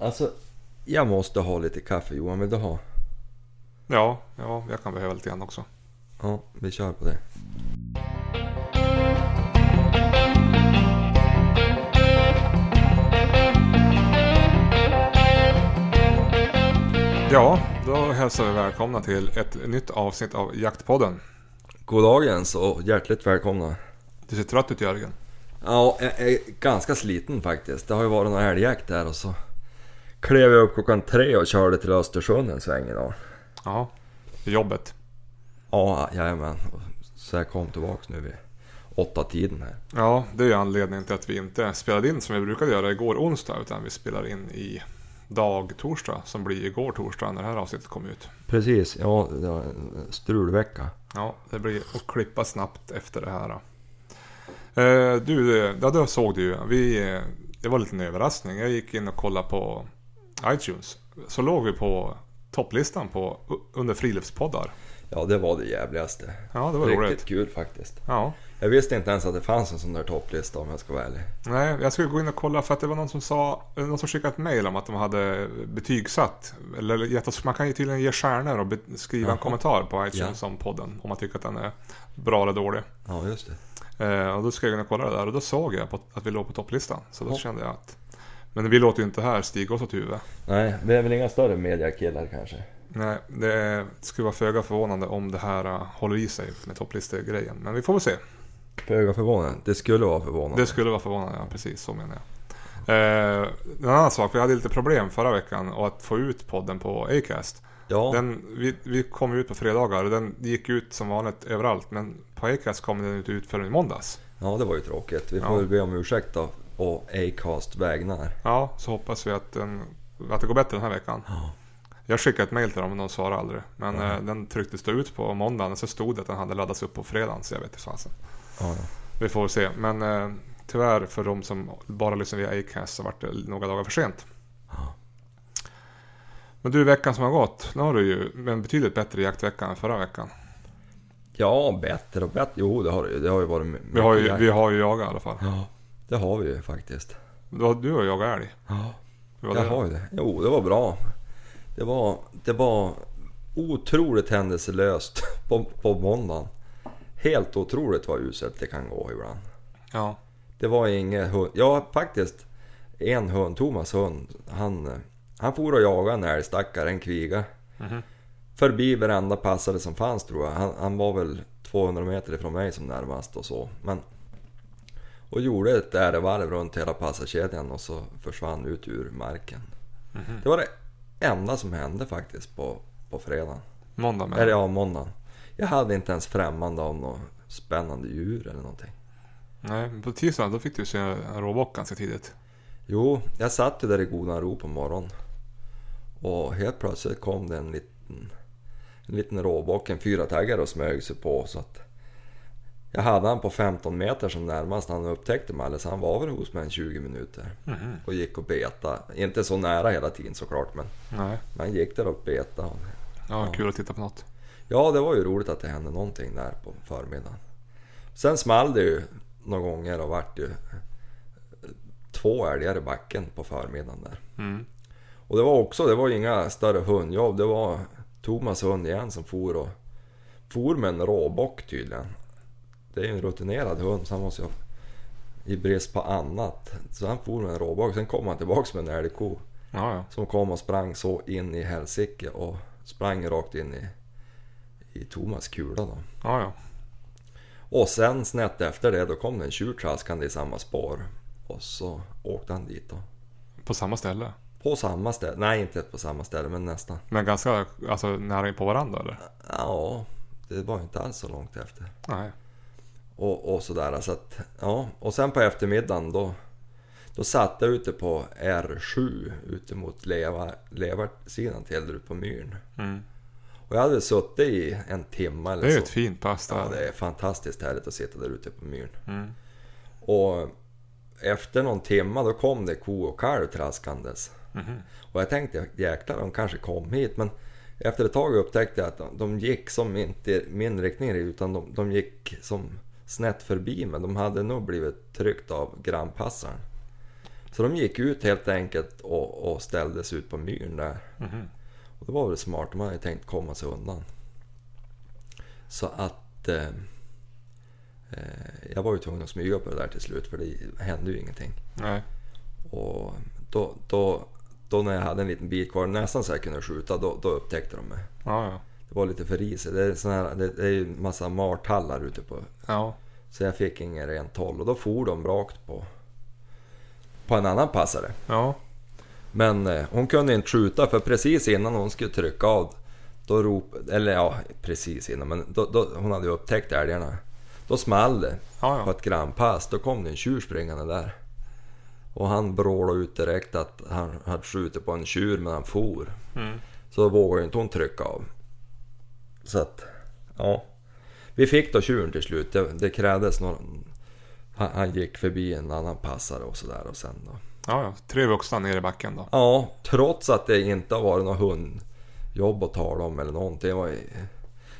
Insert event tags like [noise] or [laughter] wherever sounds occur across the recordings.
Alltså, jag måste ha lite kaffe Johan, vill du ha? Ja, ja, jag kan behöva lite grann också. Ja, vi kör på det. Ja, då hälsar vi välkomna till ett nytt avsnitt av Jaktpodden. Goddagens och hjärtligt välkomna. Du ser trött ut Jörgen. Ja, jag är ganska sliten faktiskt. Det har ju varit någon älgjakt där och så klev jag upp klockan tre och körde till Östersund en sväng idag. Ja, i jobbet. Ja, jajamän. Så jag kom tillbaks nu vid åtta tiden här. Ja, det är ju anledningen till att vi inte spelade in som vi brukade göra igår onsdag. Utan vi spelar in i dag torsdag som blir igår torsdag när det här avsnittet kommer ut. Precis, ja, det var en strulvecka. Ja, det blir att klippa snabbt efter det här. Eh, du, ja, det såg du ju. Vi, det var en överraskning. Jag gick in och kollade på iTunes. Så låg vi på topplistan på, under friluftspoddar. Ja, det var det jävligaste. Ja, det var Riktigt roligt. kul faktiskt. Ja. Jag visste inte ens att det fanns en sån där topplista om jag ska vara ärlig. Nej, jag skulle gå in och kolla för att det var någon som sa, någon som skickade ett mail om att de hade betygsatt. Eller gett oss, man kan ju tydligen ge stjärnor och skriva en Jaha. kommentar på iTunes Ja. om podden. Om man tycker att den är bra eller dålig. Ja, just det. Eh, och då ska jag gå in och kolla det där och då såg jag på, att vi låg på topplistan. Så då Ja. kände jag att Men vi låter ju inte här stiga oss åt huvudet. Nej, vi är väl inga större mediakillar kanske. Nej, det är- skulle vara föga förvånande om det här uh, håller i sig med topplistegrejen. Men vi får väl se. Föga förvånande. Det skulle vara förvånande. Det skulle vara förvånande, ja precis så menar jag. Eh, en annan sak, vi hade lite problem förra veckan och att få ut podden på Acast. Ja, Den, vi, vi kom ut på fredagar och den gick ut som vanligt överallt. Men på Acast kom den inte ut förrän i måndags. ja, det var ju tråkigt. Vi får Ja. väl be om ursäkt då. Och Acast vägnar. Ja, så hoppas vi att, den, att det går bättre den här veckan. Ja. Jag skickade ett mail till dem men de svarade aldrig. Men Ja. eh, den trycktes då ut på måndagen och så stod det att den hade laddats upp på fredagen. Så jag vet inte fasen. Ja. Vi får se. Men eh, tyvärr för de som bara lyssnar via Acast så vart det några dagar för sent. Men du, veckan som har gått. Nu har du ju en betydligt bättre jaktvecka än förra veckan. ja, bättre och bättre. Jo, det har det har ju varit Vi har ju, vi har ju jagat i alla fall. Ja, det har vi ju faktiskt. Du har, du har jagat älg. Ja, jag det? har ju det. Jo, det var bra. Det var, det var otroligt händelselöst på, på måndagen. Helt otroligt vad uselt det kan gå ibland. Ja. Det var inget hund. Ja, faktiskt. En hund, Thomas hund, han, han for och jagade en älgstackare, en kviga. Mhm. Förbi varenda passare som fanns tror jag. Han, han var väl 200 meter ifrån mig som närmast och så. Men, och gjorde ett ärevarv runt hela passarkedjan och så försvann ut ur marken. Mhm. Det var det enda som hände faktiskt på, på fredagen. Måndag med. Eller ja, måndagen. Jag hade inte ens främmande av något spännande djur eller någonting. Nej, på tisdagen då fick du se en råbock ganska tidigt. Jo, jag satt ju där i godan ro på morgonen. Och helt plötsligt kom det en liten, en liten råbock, en fyrataggare och smög sig på. Så att jag hade han på 15 meter som närmast han upptäckte mig. Eller så han var väl hos mig en 20 minuter. Mhm. Och gick och beta. Inte så nära hela tiden såklart men Nej. man gick där och beta. Ja, Ja. kul att titta på något. Ja, det var ju roligt att det hände någonting där på förmiddagen. Sen small det ju några gånger och vart ju två älgar i backen på förmiddagen där. Mm. Och det var också, det var inga större hundjobb. Det var Thomas hund igen som for och for med en råbock tydligen. Det är ju en rutinerad hund så han måste ju i brist på annat. Så han for med en råbock. Sen kom han tillbaks med en älgko Ja, ja. som kom och sprang så in i helsike och sprang rakt in i, i Thomas kula då. Ja, ja. Och sen snett efter det då kom det en tjur traskande i samma spår. Och så åkte han dit då. På samma ställe. På samma ställe, nej inte på samma ställe men nästan. Men ganska alltså, nära på varandra eller? Ja, det var inte alls så långt efter. Nej. Och, och sådär så att, ja. Och sen på eftermiddagen då, då satt jag ute på R7 ute mot leva, levarsidan till ute på myren. Mm. Och jag hade suttit i en timme eller Det är så. ett fint pass där. Ja, det är fantastiskt härligt att sitta där ute på myren. Mm. Och efter någon timma då kom det ko och kalv traskandes. Mhm. Och jag tänkte jäklar de kanske kom hit men efter ett tag upptäckte jag att de, de gick som inte i min riktning utan de, de gick som snett förbi mig. De hade nog blivit tryckt av grannpassaren. Så de gick ut helt enkelt och, och ställdes ut på myren där. Mhm. Och det var väl smart, de hade ju tänkt komma sig undan. Så att... Eh, eh, jag var ju tvungen att smyga på det där till slut för det hände ju ingenting. Nej. Och då, då, då när jag hade en liten bit kvar, nästan så jag kunde skjuta, då, då upptäckte de mig. Ja, ja. Var lite för risigt. Det är, sån här, det, är ju massa martallar ute på... Ja. Så jag fick ingen rent håll och då for de rakt på, på en annan passare. Ja. Men eh, hon kunde inte skjuta för precis innan hon skulle trycka av då rop, eller ja, precis innan, men då, då, hon hade ju upptäckt älgarna. Då small det Ja, på ja. ett grannpass, då kom det en tjur springande där. Och han vrålade ut direkt att han hade skjutit på en tjur men han for. Mm. Så då vågade inte hon trycka av. Så att, ja. Vi fick då tjuren till slut. Det, det krävdes några... Han, han gick förbi en annan passare och sådär och sen då. Ja, ja. Tre vuxna nere i backen då. Ja, trots att det inte har varit något hundjobb att tala om eller någonting. Var,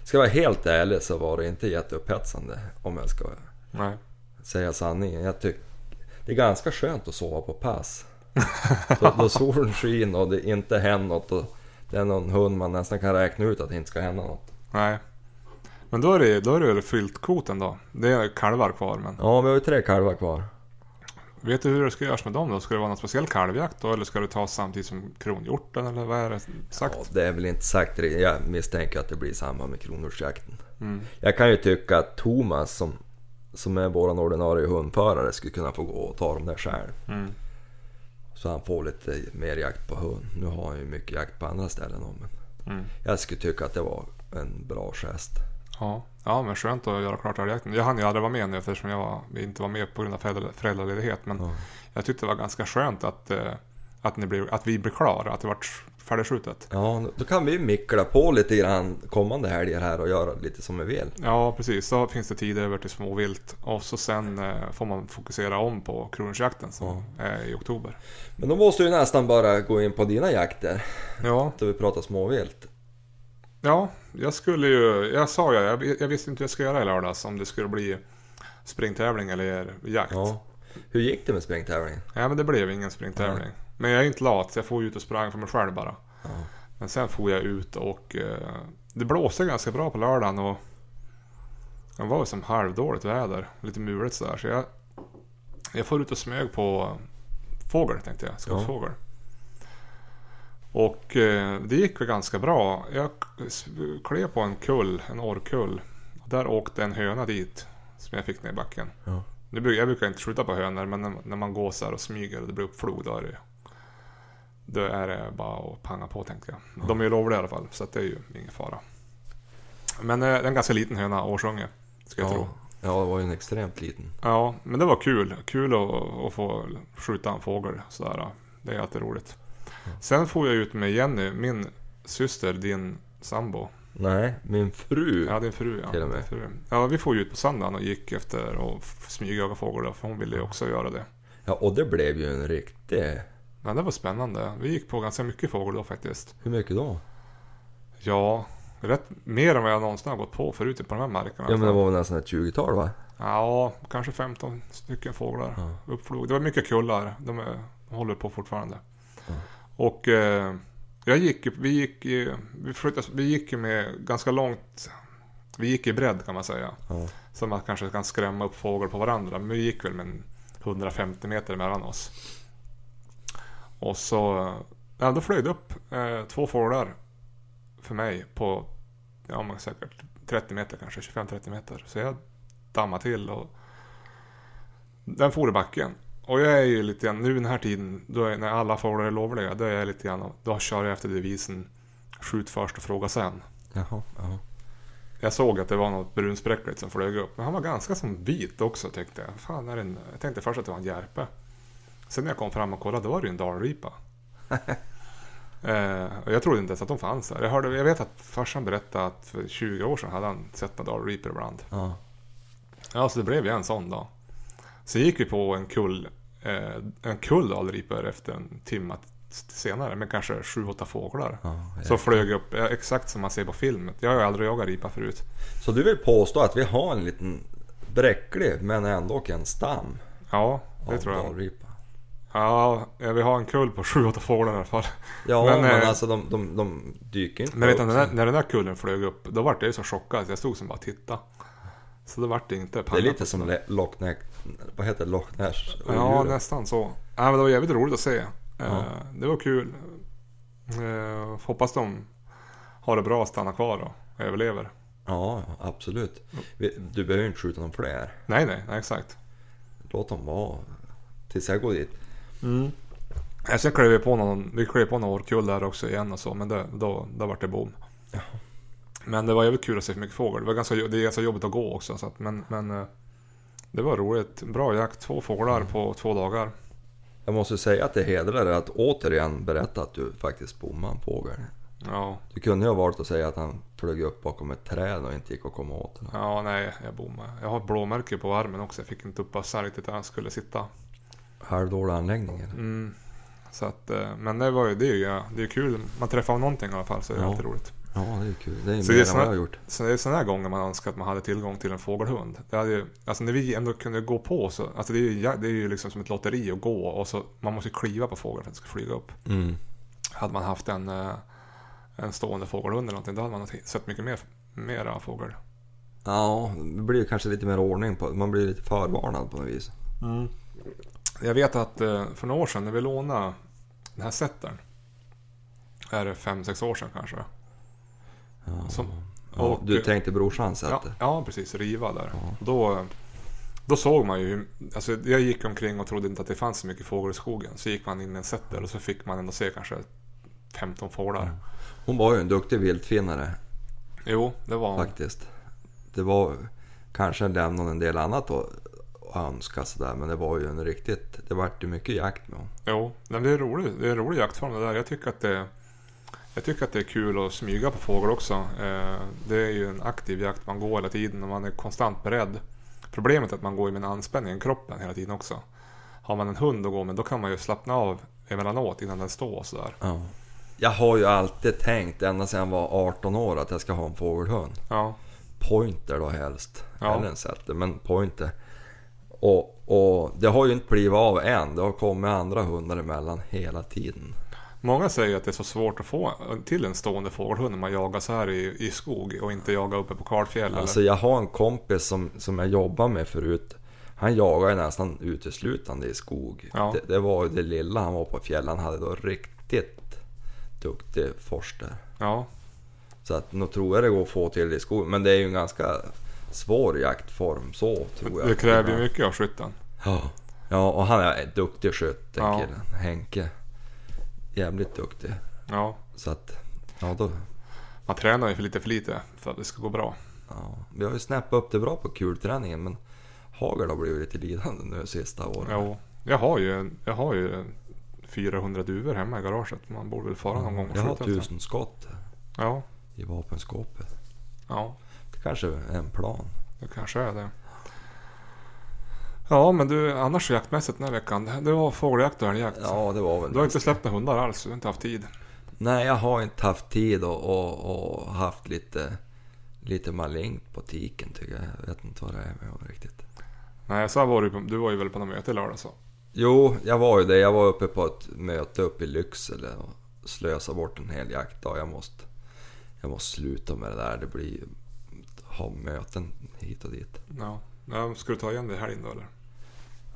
ska jag vara helt ärlig så var det inte jätteupphetsande om jag ska Nej. säga sanningen. Jag tycker det är ganska skönt att sova på pass. Då, då solen skiner och det inte händer något. Och det är någon hund man nästan kan räkna ut att det inte ska hända något. Nej. Men då är det, då är det fyllt kvoten då. Det är kalvar kvar men. Ja, vi har ju tre kalvar kvar. Vet du hur det ska göras med dem då? Ska det vara någon speciell kalvjakt då? Eller ska det tas samtidigt som kronhjorten? Eller vad är det sagt? Ja, det är väl inte sagt. Jag misstänker att det blir samma med kronhjortsjakten. Mm. Jag kan ju tycka att Thomas som, som är vår ordinarie hundförare skulle kunna få gå och ta dem där själv. Mm. Så han får lite mer jakt på hund. Nu har han ju mycket jakt på andra ställen om, men Mm. jag skulle tycka att det var en bra gest. Ja. ja, men skönt att göra klart älgjakten. Jag hann ju aldrig vara med nu eftersom jag var, inte var med på grund av föräldra- föräldraledighet. Men Ja. jag tyckte det var ganska skönt att, eh, att, ni blev, att vi blev klara. Att det vart färdigskjutet. Ja, då kan vi mickla på lite grann kommande helger här och göra lite som vi vill. Ja, precis. Då finns det tid över till småvilt. Och så sen eh, får man fokusera om på kronhjortsjakten som är i oktober. Men då måste vi nästan bara gå in på dina jakter, Ja, då vi pratar småvilt. Ja, jag skulle ju... Jag sa ju, jag, jag visste inte hur jag skulle göra i lördags. Om det skulle bli springtävling eller jakt. Ja. Ja. Hur gick det med springtävlingen? men det blev ingen springtävling. Men jag är inte lat, så jag får ut och sprang för mig själv bara. Ja. Men sen får jag ut och eh, det blåste ganska bra på lördagen och det var ju som halvdåligt väder. Lite muligt sådär. Så jag, jag får ut och smög på fågel tänkte jag. Skottfågel. Och eh, det gick väl ganska bra. Jag klev på en kull, en orrkull. Där åkte en höna dit som jag fick ner i backen. Ja. Nu, jag brukar inte skjuta på hönor men när, när man går så här och smyger och det blir uppflog då är det då är det bara att panga på tänkte jag. De är ju lovliga i alla fall så det är ju ingen fara. Men eh, det är en ganska liten höna, årsunge. Ska jag tro. Ja. ja, det var ju en extremt liten. Ja, men det var kul. Kul att, att få skjuta en fågel sådär. Det är alltid roligt. Sen får jag ut med Jenny, min syster, din sambo. Nej, min fru. Ja, din fru. Ja, Till och med. fru. ja vi får ju ut på söndagen och gick efter och f- smygjaga fågel då, för hon ville ju också göra det. Ja, och det blev ju en riktig... Men det var spännande. Vi gick på ganska mycket fågel då faktiskt. Hur mycket då? Ja, rätt mer än vad jag någonsin har gått på förut på de här markerna. Ja, men det var väl nästan ett 20-tal va? Ja, kanske 15 stycken fåglar Ja. uppflog. Det var mycket kullar. De, är, de håller på fortfarande. Ja. Och eh, jag gick, vi gick, vi, flyttade, vi gick med ganska långt. Vi gick i bredd kan man säga. Ja. Så man kanske kan skrämma upp fågel på varandra. Men vi gick väl med en 150 meter mellan oss. Och så, ja då flög det upp eh, två fåglar för mig på, ja men säkert 30 meter kanske, 25-30 meter. Så jag dammade till och den for i backen. Och jag är ju lite grann, nu den här tiden, då är, när alla fåglar är lovliga, då är jag lite grann, då kör jag efter devisen skjut först och fråga sen. Jaha, ja. Jag såg att det var något brunspräckligt som flög upp. Men han var ganska som vit också tyckte jag. Fan, är det en... Jag tänkte först att det var en järpe. Sen när jag kom fram och kollade, då var det ju en dalripa. [laughs] eh, och jag trodde inte ens att de fanns där. Jag, hörde, jag vet att farsan berättade att för 20 år sedan hade han sett några dalripor ibland. ja. Ja, så det blev ju en sån då. Så gick vi på en kull, eh, en kull dalripor efter en timme senare. Med kanske 7-8 fåglar. ja. Så flög upp, exakt som man ser på film. Jag har ju aldrig jagat ripa förut. Så du vill påstå att vi har en liten bräcklig men ändå en stam Ja, det av tror jag. dalripa? Ja, vi har en kull på 7-8 fåglar i alla fall. Ja, Men, men, eh, alltså de, de, de dyker inte Men vet du, när, när den där kullen flög upp, då vart jag ju så chockad så jag stod som bara och tittade. Så då vart det inte Det är lite som Loch Ness, vad heter det? Loch Ness Ja, nästan så. Ja, men det var jävligt roligt att se. Ja. Eh, Det var kul. Eh, hoppas de har det bra och stannar kvar och överlever. Ja, absolut. Du behöver ju inte skjuta någon fler. Nej, nej, nej exakt. Låt dem vara tills jag går dit. Mm. Sen klev vi på någon, vi klev på någon årkull där också igen och så, men det, då, då vart det bom. Men det var jävligt kul att se för mycket fågel. Det, var ganska, det är ganska jobbigt att gå också, så att, men, men eh, det var roligt. Bra jakt, två fåglar på två dagar. Jag måste säga att det hedrar dig att återigen berätta att du faktiskt bommade en fågel. Ja, Du kunde ju ha valt att säga att han flög upp bakom ett träd och inte gick att komma åt den. ja nej, jag bommade. Jag har ett blåmärke på armen också. Jag fick inte upp bössan riktigt där jag skulle sitta. Halvdålig anläggning. eller? Mm. Så att, eh, men det var ju, det är ju det är kul. Man träffar av någonting i alla fall så det är Ja. alltid roligt. Ja, det är kul. Det är Så mer det är än vad jag har gjort. Så det är sådana här gånger man önskar att man hade tillgång till en fågelhund. Det hade ju, alltså när vi ändå kunde gå på så, alltså det är ju, det är ju liksom som ett lotteri att gå och så, man måste kliva på fågeln för att den ska flyga upp. Mm. Hade man haft en, eh, en stående fågelhund eller någonting, då hade man sett mycket mer, mera fågel. Ja, det blir kanske lite mer ordning på Man blir lite förvarnad på något vis. Jag vet att eh, för några år sedan när vi lånade den här settern. Är det fem, sex år sedan kanske? Ja. Som, och- du tänkte brorsans Ja, ja precis. Riva där. Då, då såg man ju, alltså jag gick omkring och trodde inte att det fanns så mycket fågel i skogen. Så gick man in i en setter och så fick man ändå se kanske 15 fåglar. Hon var ju en duktig viltfinnare Jo, det var hon. faktiskt. Det var kanske lämnade en del annat att att önska sådär men det var ju en riktigt... Det vart ju mycket jakt med hon. Jo, men det är roligt. Det är en rolig jaktform det där. Jag tycker att det, jag tycker att det är kul att smyga på fågel också. Eh, Det är ju en aktiv jakt. Man går hela tiden och man är konstant beredd. Problemet är att man går med en anspänning i kroppen hela tiden också. Har man en hund att gå med då kan man ju slappna av emellanåt innan den står och sådär. Ja. Jag har ju alltid tänkt ända sedan jag var 18 år att jag ska ha en fågelhund. Ja, Pointer då helst. Ja. Eller en setter, men pointer. Och, och det har ju inte blivit av än. Det har kommit andra hundar emellan hela tiden. Många säger att det är så svårt att få till en stående fågelhund när man jagar så här i, i skog och inte jagar uppe på kalfjäll. Alltså jag har en kompis som, som jag jobbar med förut. Han jagar ju nästan uteslutande i skog. Ja. Det, det var det lilla han var på fjällen. Han hade då riktigt duktig forster. Ja, Så att nog tror jag det går att få till i skog. Men det är ju en ganska svår jaktform så tror jag. det kräver ju mycket av skytten. Ja. ja, och han är en duktig skytt den Ja. killen. Henke. Jävligt duktig. Ja, Så att, ja då. man tränar ju för lite för lite för att det ska gå bra. Ja, vi har ju snäppat upp det bra på kulträningen men hagel har blivit lite lidande nu sista åren. Jo, jag har ju, jag har ju 400 duvor hemma i garaget. Man borde väl fara någon gång och Jag har skjuta lite. tusen skott Ja, i vapenskåpet. ja, Det kanske är en plan. det kanske är det. Ja, men du, annars jaktmässigt den här veckan. Det var fågeljakt och älgjakt. Ja, det var väl Du har inte släppt några hundar alls, du har inte haft tid. Nej, jag har inte haft tid och, och, och haft lite, lite malignt på tiken tycker jag. Jag vet inte vad det är med riktigt. Nej, så var du, du var ju väl på något möte i lördag så. Jo, jag var ju det. Jag var uppe på ett möte uppe i Lycksele och slösade bort en hel jaktdag. Jag måste, jag måste sluta med det där. Det blir ju ha möten hit och dit. Ja. ja ska du ta igen det här in då eller?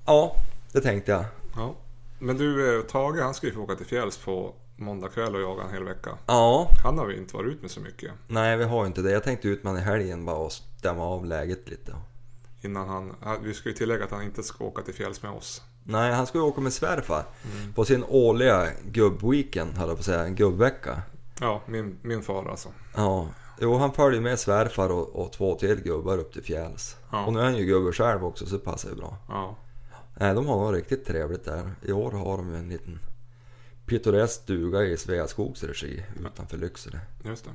Ja, det tänkte jag. Ja. Men du, eh, Tage han ska ju få åka till fjälls på måndag kväll och jaga en hel vecka. Ja, Han har vi inte varit ut med så mycket. nej vi har ju inte det. Jag tänkte ut med honom i helgen bara och stämma av läget lite. Innan han, vi ska ju tillägga att han inte ska åka till fjälls med oss. Nej, han ska ju åka med svärfar på sin årliga gubbweekend, höll jag på att säga, en gubbvecka. Ja, min, min far alltså. Ja, jo han följer med svärfar och, och två till gubbar upp till fjälls. Ja. Och nu är han ju gubbe själv också så det passar ju bra. Ja. Nej, de har nog riktigt trevligt där. I år har de en liten pittoresk stuga i Sveaskogs regi utanför Lycksele. Just det.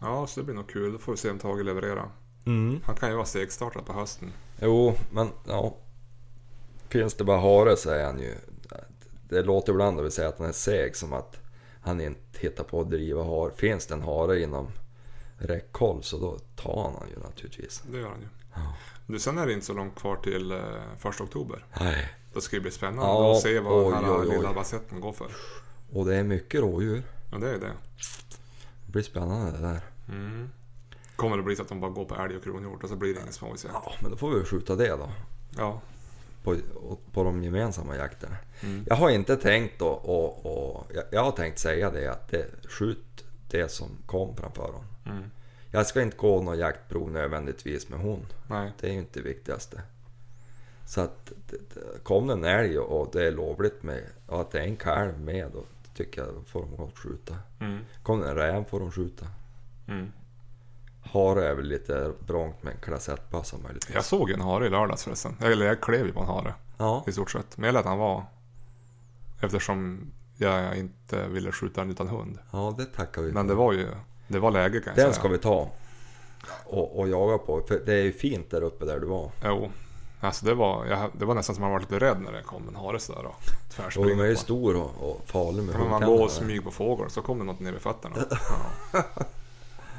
Ja, så det blir nog kul. Då får vi se om Tage levererar. Mm. Han kan ju vara segstartad på hösten. Jo, men ja. Finns det bara hare så är han ju... Det låter ibland när vi säger att han är seg som att han inte hittar på att driva har. Finns det en hare inom räckhåll så då tar han han ju naturligtvis. Det gör han ju. Ja. Du, sen är det inte så långt kvar till eh, första oktober. Nej. Då ska det bli spännande Ja, att se vad oj, den här oj, oj. lilla basetten går för. Och det är mycket rådjur. Ja, det är det. Det blir spännande det där. Mm. Kommer det bli så att de bara går på älg och kronhjort och så blir det ingen småviltsjakt? Ja, men då får vi skjuta det då. Ja. På, på de gemensamma jakterna. Mm. Jag har inte tänkt och, och, och jag, jag har tänkt säga det att det, skjut det som kom framför hon. Mm. Jag ska inte gå någon jaktprov nödvändigtvis med hon. Nej. Det är ju inte det viktigaste. Så att kom det en älg och det är lovligt med och att det är en kalv med då tycker jag får de gott skjuta. Mm. Kom det en räv får de skjuta. Mm. Hare är väl lite vrångt med en klass 1-bössa möjligtvis. Jag såg en hare i lördags förresten. Eller jag klev ju på en hare Ja. i stort sett. Men jag lät han vara. Eftersom jag inte ville skjuta den utan hund. ja, det tackar vi Men för. det var ju det var läge kan jag Den säga. ska vi ta. Och, och jaga på. För det är ju fint där uppe där du var. Jo. Alltså det var, jag, det var nästan som man var lite rädd när det kom en hare sådär och Och de är ju stor och, och farlig med Kan man huggtänderna gå och smyga på fågel så kom det något ner vid fötterna. [laughs]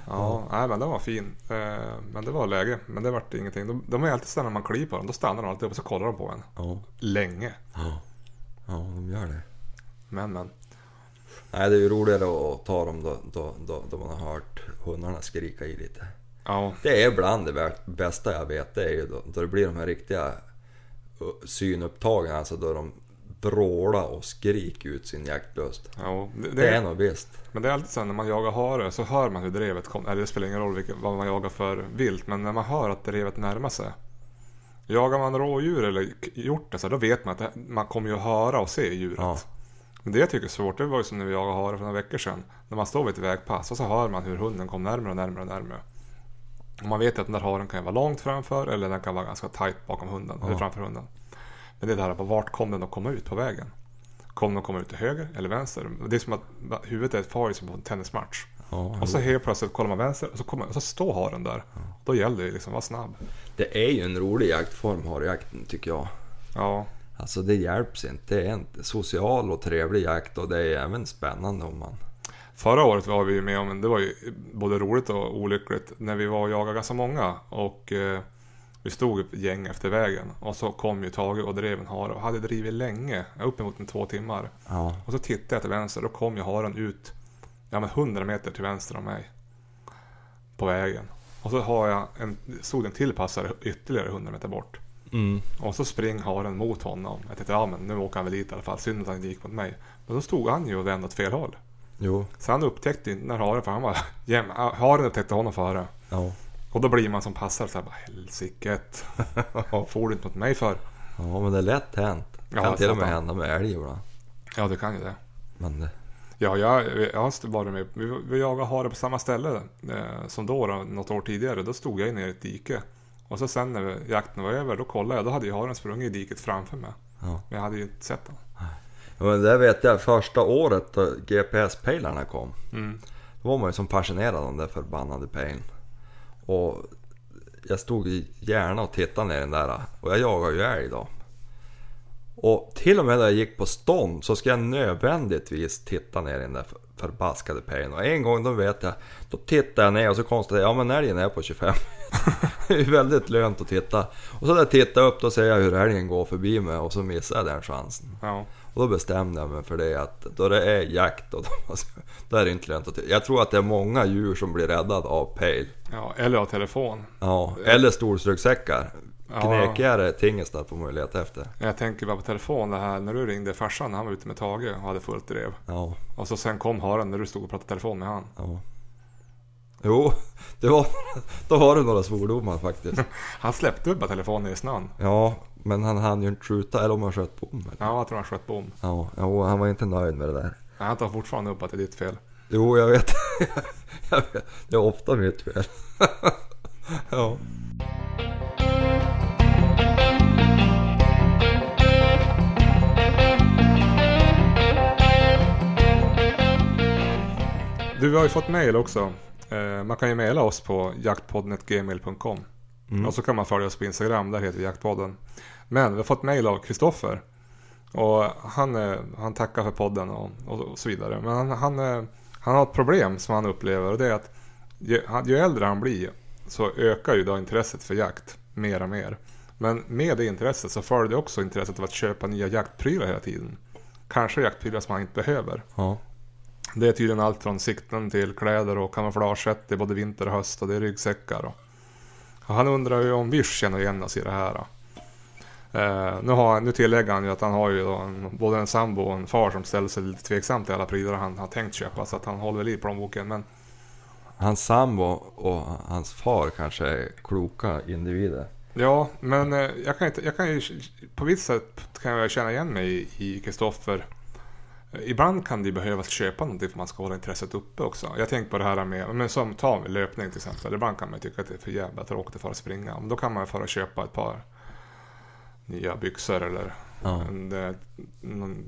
Ja, ja nej, men den var fin. Eh, Men det var läge. Men det vart ingenting. De, de är alltid sådär när man kliver på dem. Då stannar de alltid upp och så kollar de på en. Ja, Länge. ja, ja, de gör det. Men men. Nej, det är ju roligare att ta dem då, då, då, då man har hört hundarna skrika i lite. Ja, Det är bland det bästa jag vet. Det är ju då, då det blir de här riktiga synupptagen. Alltså då de vrålar och skriker ut sin jaktlust. ja det, Det är nog visst. men det är alltid så när man jagar hare så hör man hur drevet kommer. Eller det spelar ingen roll vilket, vad man jagar för vilt. Men när man hör att drevet närmar sig. Jagar man rådjur eller hjort så då vet man att det, man kommer ju att höra och se djuret. Ja. Men det jag tycker är svårt, det var ju som när vi jagade hare för några veckor sedan. När man står vid ett vägpass och så hör man hur hunden kom närmare och närmare och närmare. Och man vet ju att den där haren kan vara långt framför eller den kan vara ganska tight bakom hunden, Ja. eller framför hunden. Men det är det här vart kom den att komma ut på vägen? Kommer den att komma ut till höger eller vänster? Det är som att huvudet är ett far på en tennismatch. Ja, Och så helt plötsligt kollar man vänster och så, kommer, och så står haren där. Då gäller det liksom vara snabb. Det är ju en rolig jaktform, harjakten, tycker jag. Ja, Alltså det hjälps inte. Det är en social och trevlig jakt och det är även spännande om man... Förra året var vi ju med om, det var ju både roligt och olyckligt, när vi var och jagade ganska många och eh, vi stod ett gäng efter vägen och så kom ju Tage och drev en hare och hade drivit länge, uppemot en två timmar. Ja, Och så tittade jag till vänster och då kom ju haren ut, ja men 100 meter till vänster om mig. På vägen. Och så har jag en, stod en till passare ytterligare 100 meter bort. Mm. Och så springer haren mot honom. Jag tänkte, ja men nu åker han väl dit i alla fall. Synd att han gick mot mig. Men då stod han ju och vände åt fel håll. Jo, Så han upptäckte inte när haren, för han var [laughs] jäm, haren upptäckte honom före. ja. Och då blir man som passare såhär bara helsiket. [laughs] Får du inte mot mig för? Ja, men det är lätt hänt. Ja, kan till och med hända med älg ibland. Ja det kan ju det. Men det... Ja, jag, jag har varit med. Vi, vi jagade hare på samma ställe eh, som då, då, något år tidigare. Då stod jag inne i ett dike. Och så sen när jakten var över, då kollade jag. Då hade ju haren sprungit i diket framför mig. Ja. Men jag hade ju inte sett den. Ja, men det vet jag första året då GPS-pejlarna kom. Mm. Då var man ju som passionerad av den där förbannade pejlen. Och jag stod gärna och tittade ner den där. Och jag jagar ju älg då. Och till och med när jag gick på stånd så ska jag nödvändigtvis titta ner i den där för- förbaskade pejlen. Och en gång då vet jag, då tittar jag ner och så konstaterar jag, ja men älgen är på 25. [laughs] det är väldigt lönt att titta. Och så jag tittar upp då ser jag hur älgen går förbi mig och så missar jag den chansen. Ja. Och då bestämde jag mig för det att då det är jakt och [laughs] då, då är det inte lönt att titta. Jag tror att det är många djur som blir räddade av pejl. ja, eller av telefon. Ja, eller storstryggsäckar. Ja. Knekigare Tingestar får man ju leta efter. Jag tänker bara på telefon det här när du ringde farsan han var ute med Tage och hade fullt drev. Ja, Och så sen kom haren när du stod och pratade telefon med han. ja. Jo, det var, då var det några svordomar faktiskt. [laughs] Han släppte upp telefonen i snön. Ja, men han hann ju inte skjuta, eller om han sköt bom. eller? Ja, jag tror han sköt bom. Ja, jo, han var inte nöjd med det där. Han tar fortfarande upp att det är ditt fel. Jo, jag vet. [laughs] jag vet. Det är ofta mitt fel. [laughs] ja. Du, vi har ju fått mail också. Eh, man kan ju mejla oss på jaktpodden.gmail.com. Mm. Och så kan man följa oss på Instagram, där heter vi Jaktpodden. Men vi har fått mail av Kristoffer. Och han, eh, han tackar för podden och, och så vidare. Men han, han, eh, han har ett problem som han upplever och det är att ju, han- ju äldre han blir så ökar ju då intresset för jakt mer och mer. Men med det intresset så följde också intresset av att köpa nya jaktprylar hela tiden. Kanske jaktprylar som man inte behöver. Ja. Det är tydligen allt från sikten till kläder och kamouflageset. Det är både vinter och höst och det är ryggsäckar. Och, och han undrar ju om Vish känner igen oss i det här. Eh, nu, har, nu tillägger han ju att han har ju en, både en sambo och en far som ställer sig lite tveksam till alla prylar han har tänkt köpa. Så att han håller väl i plånboken. Men Hans sambo och hans far kanske är kloka individer. Ja, men eh, jag kan, inte, jag kan ju, på visst sätt kan jag känna igen mig i Kristoffer. Ibland kan det behövas köpa någonting för att man ska hålla intresset uppe också. Jag tänker på det här med, men som ta löpning till exempel. Ibland kan man tycka att det är för jävla tråkigt för att springa. Men då kan man fara köpa ett par nya byxor eller Ja. en, eh, någon,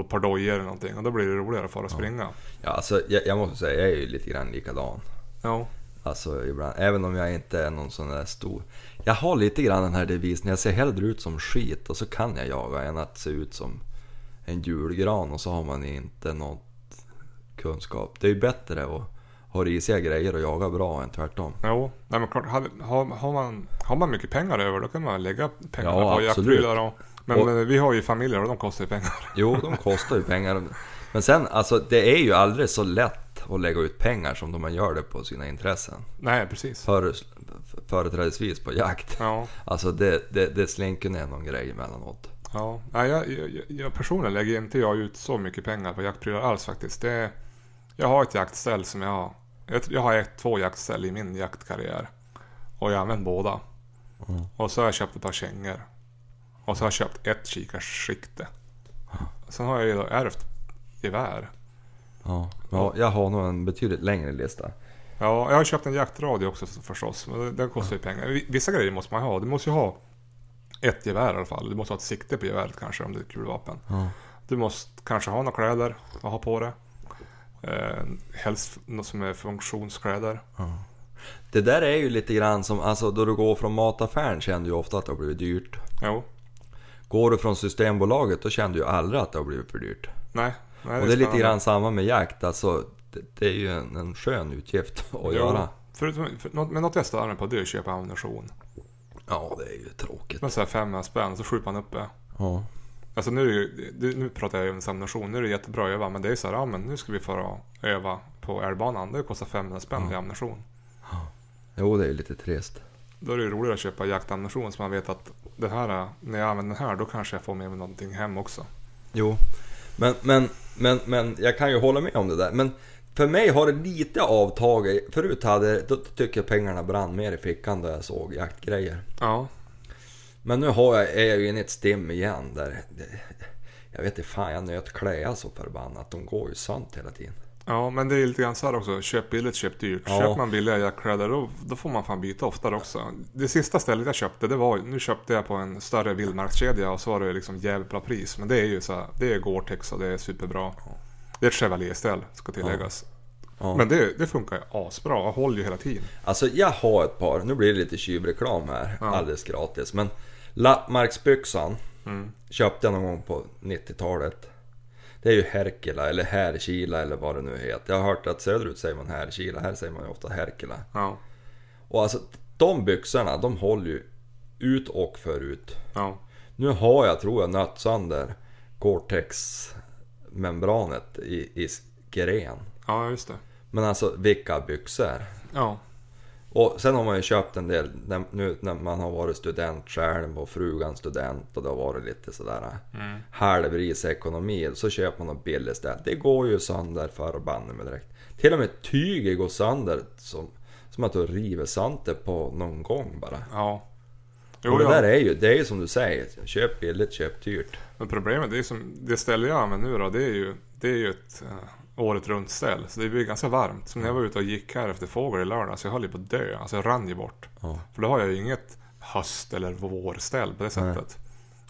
ett par dojor eller någonting. Och då blir det roligare att fara och springa. Ja, alltså, jag, jag måste säga, jag är ju lite grann likadan. Ja. Alltså ibland, även om jag inte är någon sån där stor. Jag har lite grann den här devisen, jag ser hellre ut som skit och så kan jag jaga än att se ut som en julgran och så har man inte något kunskap. Det är ju bättre att ha risiga grejer och jaga bra än tvärtom. Jo, nej men klart, har, har, man, har man mycket pengar över då kan man lägga pengarna Ja, på jaktprylar. Och, men, Och- vi har ju familjer och de kostar ju pengar. [laughs] Jo, de kostar ju pengar. Men sen, alltså det är ju aldrig så lätt att lägga ut pengar som då man gör det på sina intressen. Nej, precis. Före, företrädesvis på jakt. Ja, Alltså det, det, det slinker ner någon grej emellanåt. Ja. Nej, jag, jag, jag personligen lägger inte jag ut så mycket pengar på jaktprylar alls faktiskt. Det, jag har ett jaktställ som jag har. Jag, jag har ett, två jaktställ i min jaktkarriär. Och jag har använt båda. Mm. Och så har jag köpt ett par kängor. Och så har jag köpt ett kikarsikte. Sen har jag ju ärvt gevär. Ja, ja, jag har nog en betydligt längre lista. Ja, jag har köpt en jaktradio också förstås. Men den kostar ju pengar. Vi- Vissa grejer måste man ha. Du måste ju ha ett gevär i alla fall. Du måste ha ett sikte på geväret kanske om det är ett kulvapen. Ja. Du måste kanske ha några kläder att ha på dig. Eh, helst något som är funktionskläder. Det där är ju lite grann som, alltså då du går från mataffären känner du ju ofta att det har blivit dyrt. Jo, Går du från Systembolaget då känner du ju aldrig att det har blivit för dyrt. nej. nej Och det är lite grann samma med jakt, alltså det, det är ju en, en skön utgift att Jo, göra. Förutom, för, något- men jag stör mig på det är att köpa ammunition. Ja, det är ju tråkigt. Men så här 500 spänn så skjuter man uppe. Ja. Alltså nu, är det ju- nu pratar jag ju om ammunition. Nu är det jättebra att öva. Men det är så här, ja men nu ska vi få öva på älgbanan. Det kostar 500 spänn i ammunition. Jo, det är ju lite trist. Då är det ju roligare att köpa jaktammunition så man vet att det här, när jag använder den här då kanske jag får med mig någonting hem också. Jo, men, men, men, men jag kan ju hålla med om det där. Men för mig har det lite avtagit. Förut hade, då tycker jag pengarna brann mer i fickan då jag såg jaktgrejer. Ja, Men nu har jag, är jag ju inne i ett stim igen där... Det, jag vet inte fan, jag nöt kläder så förbannat. De går ju sönt hela tiden. ja men det är lite grann så här också. Köp billigt, köp dyrt. Ja. Köper man billiga jaktkläder då, då får man fan byta oftare också. Det sista stället jag köpte, det var nu köpte jag på en större vildmarkskedja och så var det liksom jävligt bra pris. Men det är ju så här, det är Gore-Tex och det är superbra. Det är ett Chevalier-ställ, ska tilläggas. Ja. Men det, det funkar ju asbra och håller ju hela tiden. Alltså jag har ett par, nu blir det lite tjuvreklam här, Ja. alldeles gratis. Men Lappmarksbyxan Mm. köpte jag någon gång på 90-talet. Det är ju Herkila eller Härkila eller vad det nu heter. Jag har hört att söderut säger man Härkila, här säger man ju ofta Herkila. Ja, Och alltså de byxorna, de håller ju ut och förut. ja, Nu har jag, tror jag, nött sönder Gore-Tex membranet i, i gren. ja just det. Men alltså vilka byxor! Ja, Och sen har man ju köpt en del när, nu när man har varit student själv och frugan student och det har varit lite sådär mm. halvris ekonomi. Så köper man något billigt ställ. Det går ju sönder för banne mig direkt. Till och med tyget går sönder som, som att du river sönder på någon gång bara. ja. Och det ja. där är ju, det är ju som du säger, köp billigt, köp dyrt. Men problemet, det, är som, det ställe jag använder nu då, det är ju, det är ju ett uh, året runt ställ. Så det blir ganska varmt. Som när jag var ute och gick här efter fågel i lördags, jag höll ju på att dö. Alltså jag rann ju bort. Ja. För då har jag ju inget höst eller vårställ på det sättet.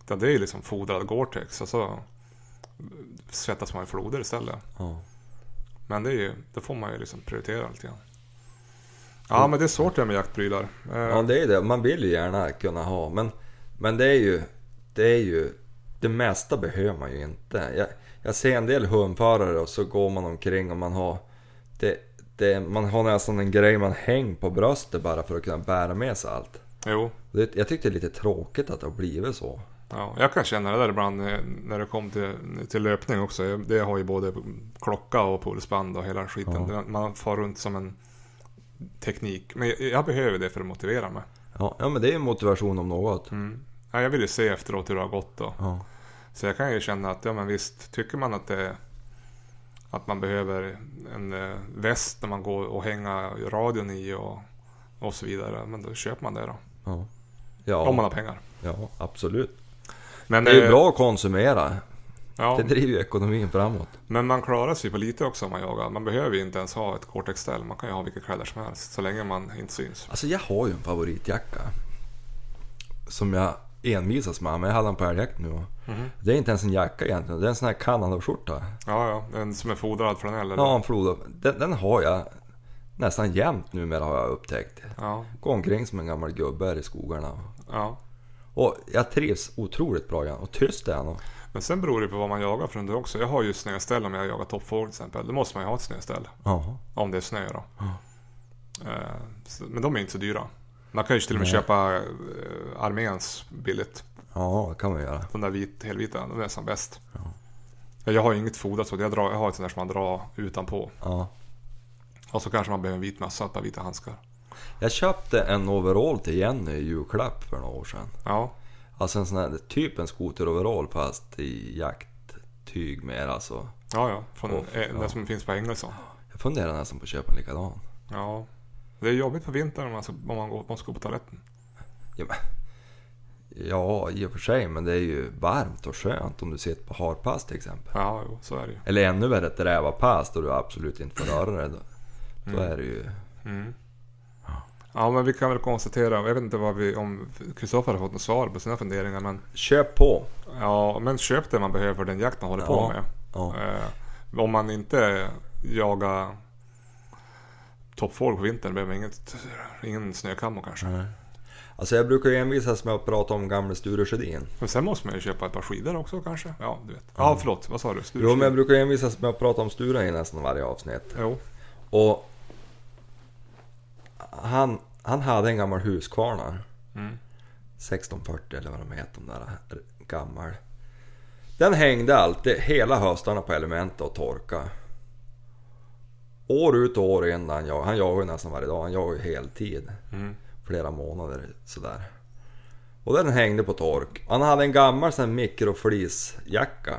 Utan det är ju liksom fodrad Gore-Tex och så svettas man i floder istället. Ja. Men det är ju, då får man ju liksom prioritera lite grann. Ja men det är svårt det med jaktprylar. Eh, ja det är det, man vill ju gärna kunna ha men, men det är ju, det är ju, det mesta behöver man ju inte. Jag, jag ser en del hundförare och så går man omkring och man har det, det, man har nästan en grej man hänger på bröstet bara för att kunna bära med sig allt. Jo, Det, jag tyckte det är lite tråkigt att det har blivit så. ja, jag kan känna det där ibland när det kom till, till löpning också. Det har ju både klocka och pulsband och hela skiten. Ja. Man far runt som en teknik. Men jag, jag behöver det för att motivera mig. Ja, ja men det är motivation om något. Mm. Ja, jag vill ju se efteråt hur det har gått då. Ja. Så jag kan ju känna att, ja men visst, tycker man att det att man behöver en eh, väst när man går och hänga radion i och, och så vidare. Men då köper man det då. Ja. Ja, Om man har pengar. ja, absolut. Men, Det är ju eh, bra att konsumera. Ja, Det driver ju ekonomin framåt. men man klarar sig på lite också om man jagar. Man behöver ju inte ens ha ett Cortex-ställ. Man kan ju ha vilka kläder som helst. Så länge man inte syns. Alltså jag har ju en favoritjacka. Som jag envisas med, men jag hade den på älgjakt nu. Mhm. Det är inte ens en jacka egentligen, det är en sån här Kanadaskjorta. Ja, ja. En som är fodrad flanell eller? Ja, en Frodo. Den, den har jag nästan jämt numera har jag upptäckt. Ja, Gå omkring som en gammal gubbe här i skogarna. ja. Och jag trivs otroligt bra igen. Och tyst är nog. Men sen beror det på vad man jagar för under också. Jag har ju snöställ om jag jagar toppfågel till exempel. Då måste man ju ha ett snöställ. Ja. Om det är snö då. Eh, så- Men de är inte så dyra. Man kan ju till och med Nej. köpa eh, arméns billigt. Ja, det kan man göra. De där vit, helvita, de är nästan bäst. Ja, Jag har ju inget fodrat så. Jag, drar, jag har ett sånt där som man drar utanpå. Ja. Och så kanske man behöver en vit mössa och ett par vita handskar. Jag köpte en overall till Jenny i julklapp för några år sedan. Ja, Alltså en sån här, typ en skoteroverall fast i jakttyg mer alltså. ja, ja. Från Åh, eh, ja. den som finns på Engelsson. Jag funderar nästan på att köpa en likadan. Ja. Det är jobbigt på vintern om man, ska, om man går, måste gå på toaletten. Ja, men, ja, i och för sig, men det är ju varmt och skönt om du sitter på harpass till exempel. Ja, jo, så är det ju. Eller ännu värre ett rävapass då du absolut inte får röra dig. Då, då Mm. är det ju... Mm. Ja, men vi kan väl konstatera, jag vet inte vad vi, om Kristoffer har fått något svar på sina funderingar, men Köp på! ja, men köp det man behöver för den jakt man håller på Ja. med. Ja. Eh, om man inte jagar toppfågel på vintern behöver man inget, ingen snökammo kanske. Nej. Alltså jag brukar ju envisas med att prata om gamle Sture Sjödin. Men sen måste man ju köpa ett par skidor också kanske. Ja, du vet. Ja, förlåt. Vad sa du? Sture Jo, men jag brukar envisas med att prata om Sture i nästan varje avsnitt. Jo. Och... Han, han hade en gammal Husqvarna. Mm. 1640 eller vad de heter, de där gammal. Den hängde alltid hela höstarna på elementet och torka. År ut och år in han jagade. Han jagade ju nästan varje dag. Han jagade ju heltid. Mm. Flera månader sådär. Och den hängde på tork. Han hade en gammal sån här mikrofleecejacka.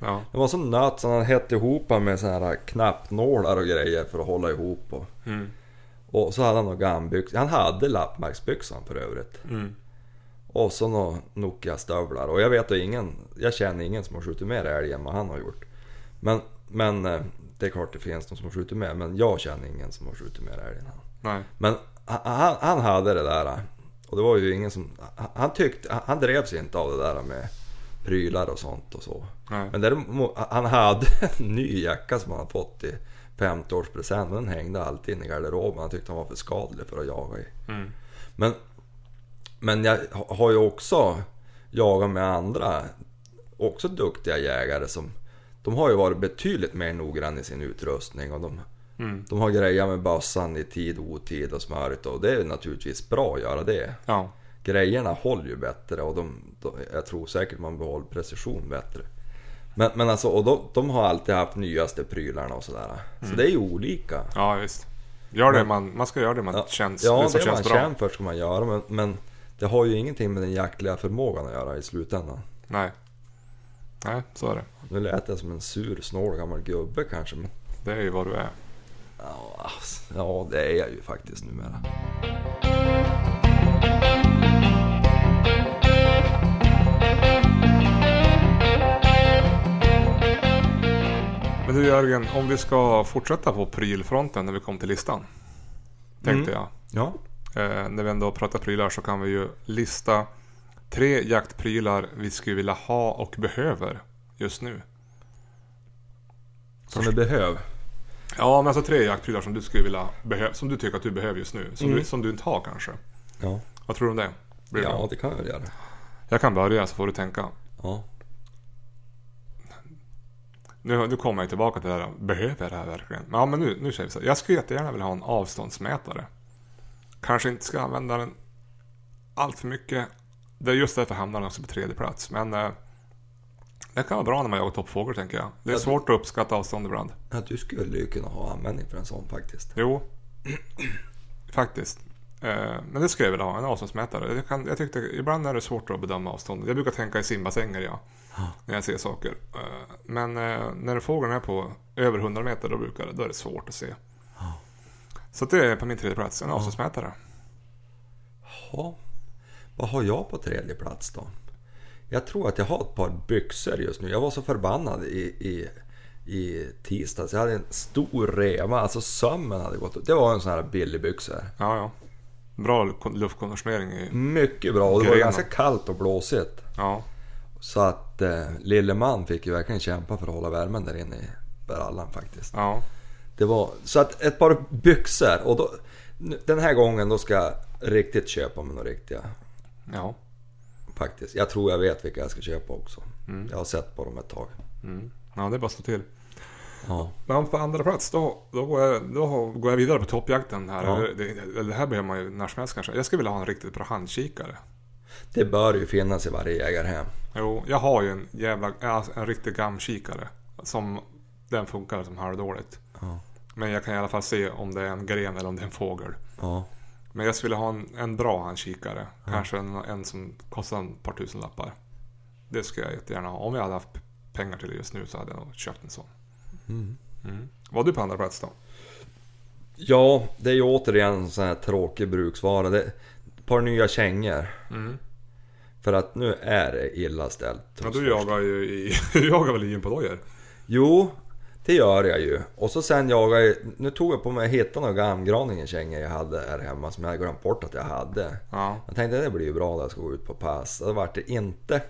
Ja. Den var så nöt så han hette ihop med såna här knappnålar och grejer för att hålla ihop. Och, Mm. Och så hade han några gambyxor. Han hade lappmarksbyxan för övrigt. Mm. Och så några Nokia-stövlar. Och jag vet ju ingen, jag känner ingen som har skjutit mer älg än vad han har gjort. Men, men eh, det är klart det finns de som har skjutit mer. Men jag känner ingen som har skjutit mer älg än han. Nej. Men han, han hade det där. Och det var ju ingen som... Han tyckte... Han drevs inte av det där med prylar och sånt och så. Nej. Men däremot, han hade [laughs] en ny jacka som han hade fått i 50-årspresent. Den hängde alltid inne i garderoben. Han tyckte han var för skadlig för att jaga i. Mm. Men, men jag har ju också jagat med andra, också duktiga jägare som... De har ju varit betydligt mer noggranna i sin utrustning och de, Mm. de har grejer med bössan i tid och otid och smörjt och det är naturligtvis bra att göra det. Ja. Grejerna håller ju bättre och de, de, jag tror säkert man behåller precision bättre. Men, men alltså, och de, de har alltid haft nyaste prylarna och sådär. Så det är ju olika. Ja, visst. Gör det man, man ska göra det man Ja, känns, ja, det som det känns man bra. känner för ska man göra men, men det har ju ingenting med den jaktliga förmågan att göra i slutändan. Nej. Nej, så är det. Nu lät jag som en sur, snål gammal gubbe kanske men Det är ju vad du är. ja, alltså, ja det är jag ju faktiskt numera. Men du Jörgen, om vi ska fortsätta på prylfronten när vi kom till listan. Tänkte Mm. jag. Ja, Eh, när vi ändå pratar prylar så kan vi ju lista tre jaktprylar vi skulle vilja ha och behöver just nu. som det behöv. Ja, men alltså tre jaktprylar som du skulle vilja behöva, som du tycker att du behöver just nu. Som, Mm. du, som du inte har kanske. Ja. Vad tror du om det? Blir ja, det kan jag väl göra. Jag kan börja så får du tänka. Ja. Nu, nu kommer jag tillbaka till det här, behöver jag det här verkligen? Ja, men nu, nu säger vi så. Jag skulle jättegärna vilja ha en avståndsmätare. Kanske inte ska använda den allt för mycket. Det är just därför hamnar den också på tredje plats. Men eh, det kan vara bra när man jagar toppfågel tänker jag. Det är Ja, svårt att uppskatta avstånd ibland. Ja, du skulle ju kunna ha användning för en sån faktiskt. Jo, [clears throat] faktiskt. Eh, men det skulle jag vilja ha, en avståndsmätare. Jag, kan, jag tyckte ibland är det svårt att bedöma avståndet. Jag brukar tänka i simbassänger ja, när jag ser saker. Eh, men eh, när fågeln är på över 100 meter då, brukar det, då är det svårt att se. Så det är på min tredje plats, en avståndsmätare. Ja, vad har jag på tredje plats då? Jag tror att jag har ett par byxor just nu. Jag var så förbannad i, i, i tisdags. Jag hade en stor reva, alltså sömmen hade gått Det var en sån här billig byxor. Ja, ja. Bra kon- luftkonditionering i... Mycket bra och det var Grena. ganska kallt och blåsigt. Ja, Så att eh, lille man fick ju verkligen kämpa för att hålla värmen där inne i brallan faktiskt. ja. Det var, så att ett par byxor och då, den här gången då ska jag riktigt köpa mig några riktiga Ja. faktiskt. Jag tror jag vet vilka jag ska köpa också. Jag har sett på dem ett tag. Mm. Ja, det är bara att stå till. Ja, Men på andra plats då, då, går, jag, då går jag vidare på toppjakten här. Ja. Det, det, här behöver man ju när som helst kanske. Jag skulle vilja ha en riktigt bra handkikare. det bör ju finnas i varje jägarhem. Jo, jag har ju en jävla, alltså en riktig gamkikare. Som den funkar som halvdåligt. Ja. Men jag kan i alla fall se om det är en gren eller om det är en fågel. Ja, Men jag skulle ha en, en bra handkikare. Kanske en, en som kostar ett par tusen lappar. Det skulle jag jättegärna ha. Om jag hade haft pengar till det just nu så hade jag nog köpt en sån. Mm. Mm. Var du på andra plats då? ja det är ju återigen en sån här tråkig bruksvara. Det, ett par nya kängor. Mm. För att nu är det illa ställt. Ja, du jagar ju i... [laughs] Du jagar väl i gympodojor? Jo, det gör jag ju. Och så sen jagar jag... Nu tog jag på mig att hitta några gamgraningen-kängor jag hade här hemma som jag hade glömt bort att jag hade. Ja. Jag tänkte det blir ju bra när jag ska gå ut på pass. Det vart det inte.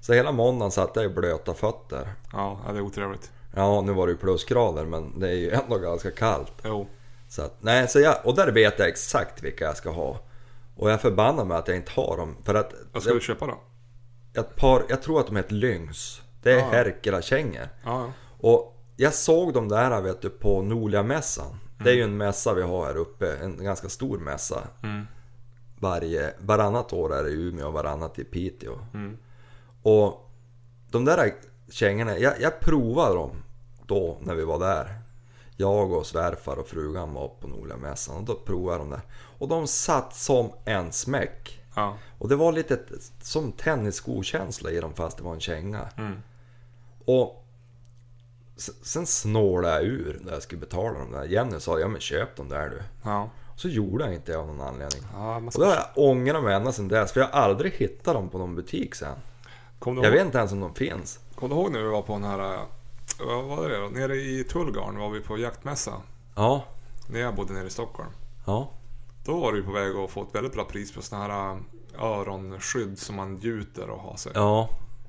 Så hela måndagen satt jag i blöta fötter. Ja, ja, det är otrevligt. Ja, nu var det ju plusgrader men det är ju [laughs] ändå ganska kallt. Jo. Så att, nej, så jag, och där vet jag exakt vilka jag ska ha. Och jag förbannar mig att jag inte har dem. För att Vad ska du köpa då? ett par, jag tror att de heter Lynx. Det är Ja. Herkela-kängor. Ja, Och jag såg dem där vet du, på Noliamässan. Det är ju en mässa vi har här uppe, en ganska stor mässa. Mm. Varje, varannat år är det i Umeå och varannat i Piteå. Mm. Och de där kängorna, jag, jag provade dem då när vi var där. Jag och svärfar och frugan var på Noliamässan och då provade dem där. Och de satt som en smäck. Ja. Och det var lite som tennisskokänsla i dem fast det var en känga. Mm. Och sen snålade jag ur när jag skulle betala dem där. Jenny sa ja men köp dem där du. Ja. Så gjorde jag inte av någon anledning. ja Och då har jag ångrat mig ända sedan dess för jag har aldrig hittat dem på någon butik sen. Jag ihåg, vet inte ens om de finns. kom du ihåg när vi var på den här... Vad var det då? Nere i Tullgarn var vi på jaktmässa. Ja, När jag bodde nere i Stockholm. ja, Då var du på väg att få ett väldigt bra pris på såna här äh, öronskydd som man gjuter och har sig. ja.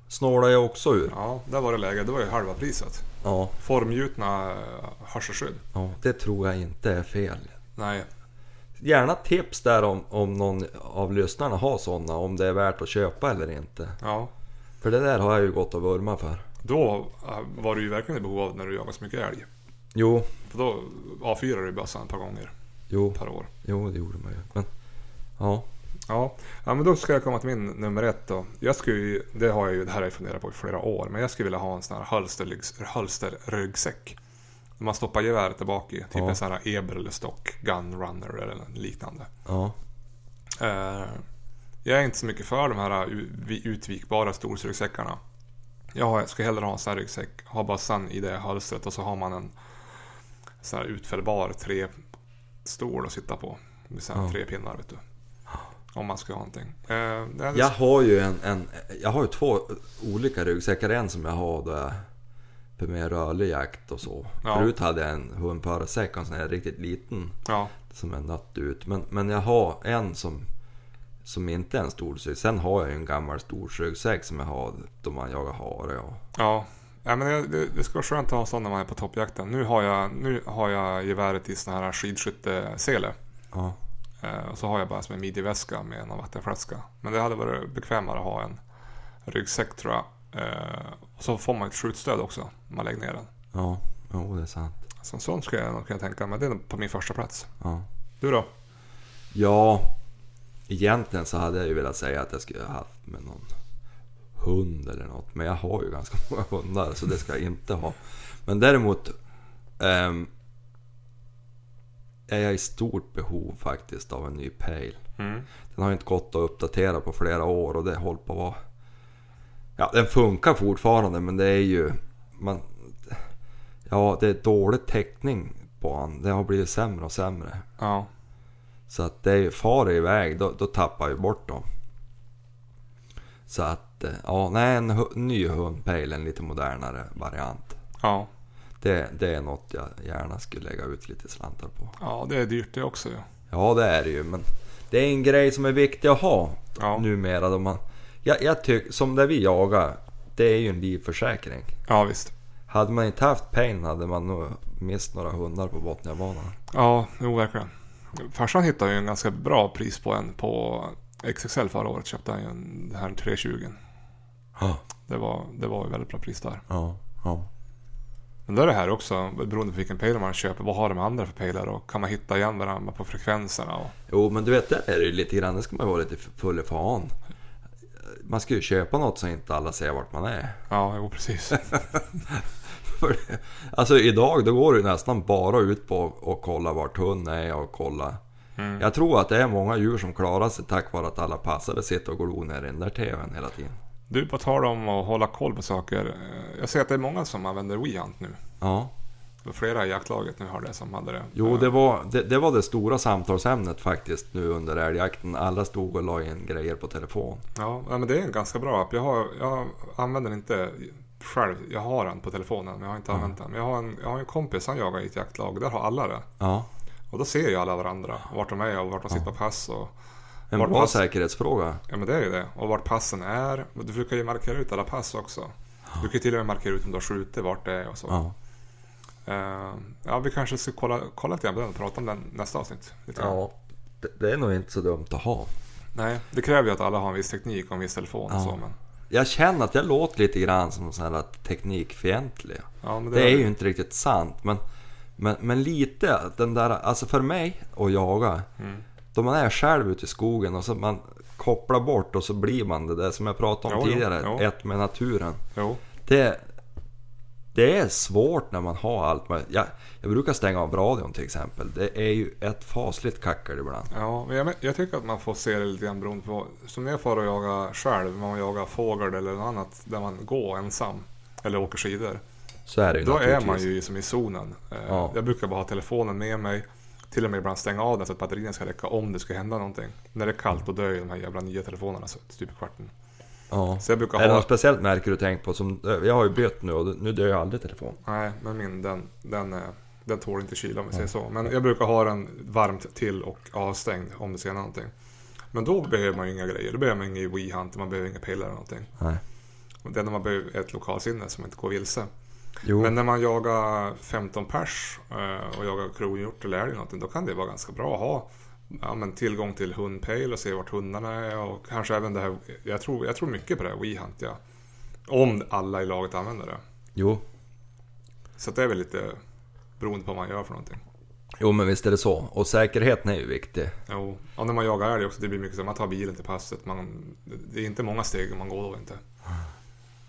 Snålade jag också ur. Ja, där var det läge. Det var ju halva priset. Ja, Formgjutna äh, hörselskydd. ja, det tror jag inte är fel. Nej, Gärna tips där om, om någon av lyssnarna har sådana, om det är värt att köpa eller inte. ja. För det där har jag ju gått och vurma för. Då äh, var du ju verkligen i behov av när du jagade så mycket älg. Jo, För då avfyrade du bössan ett par gånger jo, per år. jo det gjorde man ju. Men, ja, Ja. ja, men då ska jag komma till min nummer ett då. Jag skulle ju, det har jag ju, det här har jag funderat på i flera år. Men jag skulle vilja ha en sån här hölsterryggsäck. hölsterryggsäck. Man stoppar geväret bak i. Typ Ja. en sån här Eberle-stock, Gunrunner eller liknande. ja, Eh, jag är inte så mycket för de här u- vi- storsryggsäckarna. Jag ska hellre ha en sån här ryggsäck, ha bössan i det hölstret och så har man en sån här utfällbar trestol att sitta på. Med sån här Ja. tre pinnar vet du. Om man ska ha någonting. Eh, Jag har ju en, en, jag har ju två olika ryggsäckar. En som jag har då jag för mer rörlig jakt och så. Ja. Förut hade jag en hundförarsäck och en sån här riktigt liten Ja, som är nött ut. Men, men jag har en som, som inte är en storsrygg. Sen har jag ju en gammal storsryggsäck som jag har då man jagar hare. Och, ja. ja men det, det, ska vara skönt att ha en sån när man är på toppjakten. Nu har jag, nu har jag geväret i sån här skidskyttesele. ja, Eh, och så har jag bara som en midjeväska med en vattenflaska. Men det hade varit bekvämare att ha en ryggsäck tror jag. Eh, och så får man ett skjutstöd också om man lägger ner den. ja, jo det är sant. Så en sån skulle jag nog kunna tänka mig. Det är på min första plats. Ja. Du då? Ja, Egentligen så hade jag ju velat säga att jag skulle ha haft med någon hund eller något. Men jag har ju ganska [laughs] många hundar så det ska jag inte ha. Men däremot ehm, är jag i stort behov faktiskt av en ny pejl. Mm. Den har inte gått att uppdatera på flera år och det håller på att vara... Ja, den funkar fortfarande men det är ju... Man, ja, det är dålig täckning på den. Det har blivit sämre och sämre. Ja. Så att det är far iväg, då, då tappar jag bort dem. Så att, eh, ja, nej, en ny hundpejl, en lite modernare variant. Ja. Det, det är något jag gärna skulle lägga ut lite slantar på. Ja, det är dyrt det också ju. Ja, det är det ju, men det är en grej som är viktig att ha Ja. numera. Då man, jag, jag tycker, som det vi jagar, det är ju en livförsäkring. Ja, visst. Hade man inte haft pejlen hade man nog mist några hundar på Botniabanan. Ja, jo verkligen. Farsan hittade ju en ganska bra pris på en på XXL förra året. Köpte han ju en, den här 320. Ja, Det var, det var ju väldigt bra pris där. ja, ja. Men då är det här också, beroende på vilken pejl man köper, vad har de andra för pejlar och kan man hitta igen varandra på frekvenserna? Och, Jo, men du vet, där är det ju lite grann, det ska man ju vara lite full i fan. Man ska ju köpa något så inte alla ser vart man är. ja, jo precis. [laughs] För det- alltså idag, då går det nästan bara ut på att kolla vart hunden är och kolla. Mm. Jag tror att det är många djur som klarar sig tack vare att alla passare sitter och glor ner i den där TVn hela tiden. Du, på tal om att hålla koll på saker. eh, Jag ser att det är många som använder WeHunt nu. Ja, Det var flera i jaktlaget nu hörde jag som hade det. jo Eh, det var det, det var det stora samtalsämnet faktiskt nu under älgjakten. Alla stod och la in grejer på telefon. Ja, men det är en ganska bra app. Jag, har, jag använder inte själv. Jag har den på telefonen, men jag har inte Ja. använt den. Men jag har, en, jag har en kompis, han jagar i ett jaktlag. Där har alla det. Ja, Och då ser ju alla varandra. Vart de är och vart de sitter på pass. Och, en bra pass- säkerhetsfråga. ja, men det är ju det. Och vart passen är. Du brukar ju markera ut alla pass också. Du kan ju till och med markera ut om du har skjutit, vart det är och så. Ja, Eh, ja, vi kanske ska kolla, kolla lite grann på den och prata om den nästa avsnitt. Lite grann. ja det, det är nog inte så dumt att ha. Nej, det kräver ju att alla har en viss teknik och en viss telefon och Ja. så. Men, Jag känner att jag låter lite grann som sån här teknikfientlig. ja, men Det är ju inte riktigt sant men, men, men lite den där, alltså för mig att jaga. Mm. Då man är själv ute i skogen och så man kopplar bort och så blir man det där som jag pratade om Jo, jo, tidigare. jo. Ett med naturen. Jo, Det, det är svårt när man har allt. Jag, jag brukar stänga av radion till exempel. Det är ju ett fasligt kackel ibland. Ja, jag, jag tycker att man får se det lite grann beroende på. Som när jag får och jaga själv, man jagar fågel eller något annat där man går ensam. Eller åker skidor. Så är det ju Då är man ju som i zonen. Eh, Ja. Jag brukar bara ha telefonen med mig. Till och med ibland stänga av den så att batterierna ska räcka om det ska hända någonting. När det är kallt då dör ju de här jävla nya telefonerna så typ i kvarten. Ja. Så jag brukar Är det ha... något speciellt märke du tänkt på? Som, jag har ju bytt nu och nu dör jag aldrig telefon. Nej, men min den, den, den tål inte kyla om vi säger så. Men jag brukar ha den varmt till och avstängd om det hända någonting. Men då behöver man ju inga grejer. Då behöver man ingen WeHunt, man behöver inga piller eller någonting. Nej. Och Det enda man behöver är ett lokalsinne som inte går vilse. Jo. Men när man jagar 15 pers eh, och jagar kronhjort eller älg eller någonting, då kan det vara ganska bra att ha ja, men tillgång till hundpejl och se vart hundarna är och kanske även det här. Jag tror, jag tror mycket på det här WeHunt, ja. Om alla i laget använder det. Jo. Så det är väl lite beroende på vad man gör för någonting. jo, men visst är det så. Och säkerheten är ju viktig. Jo, och när man jagar älg också, det blir mycket så man tar bilen till passet. Man, det är inte många steg man går då inte.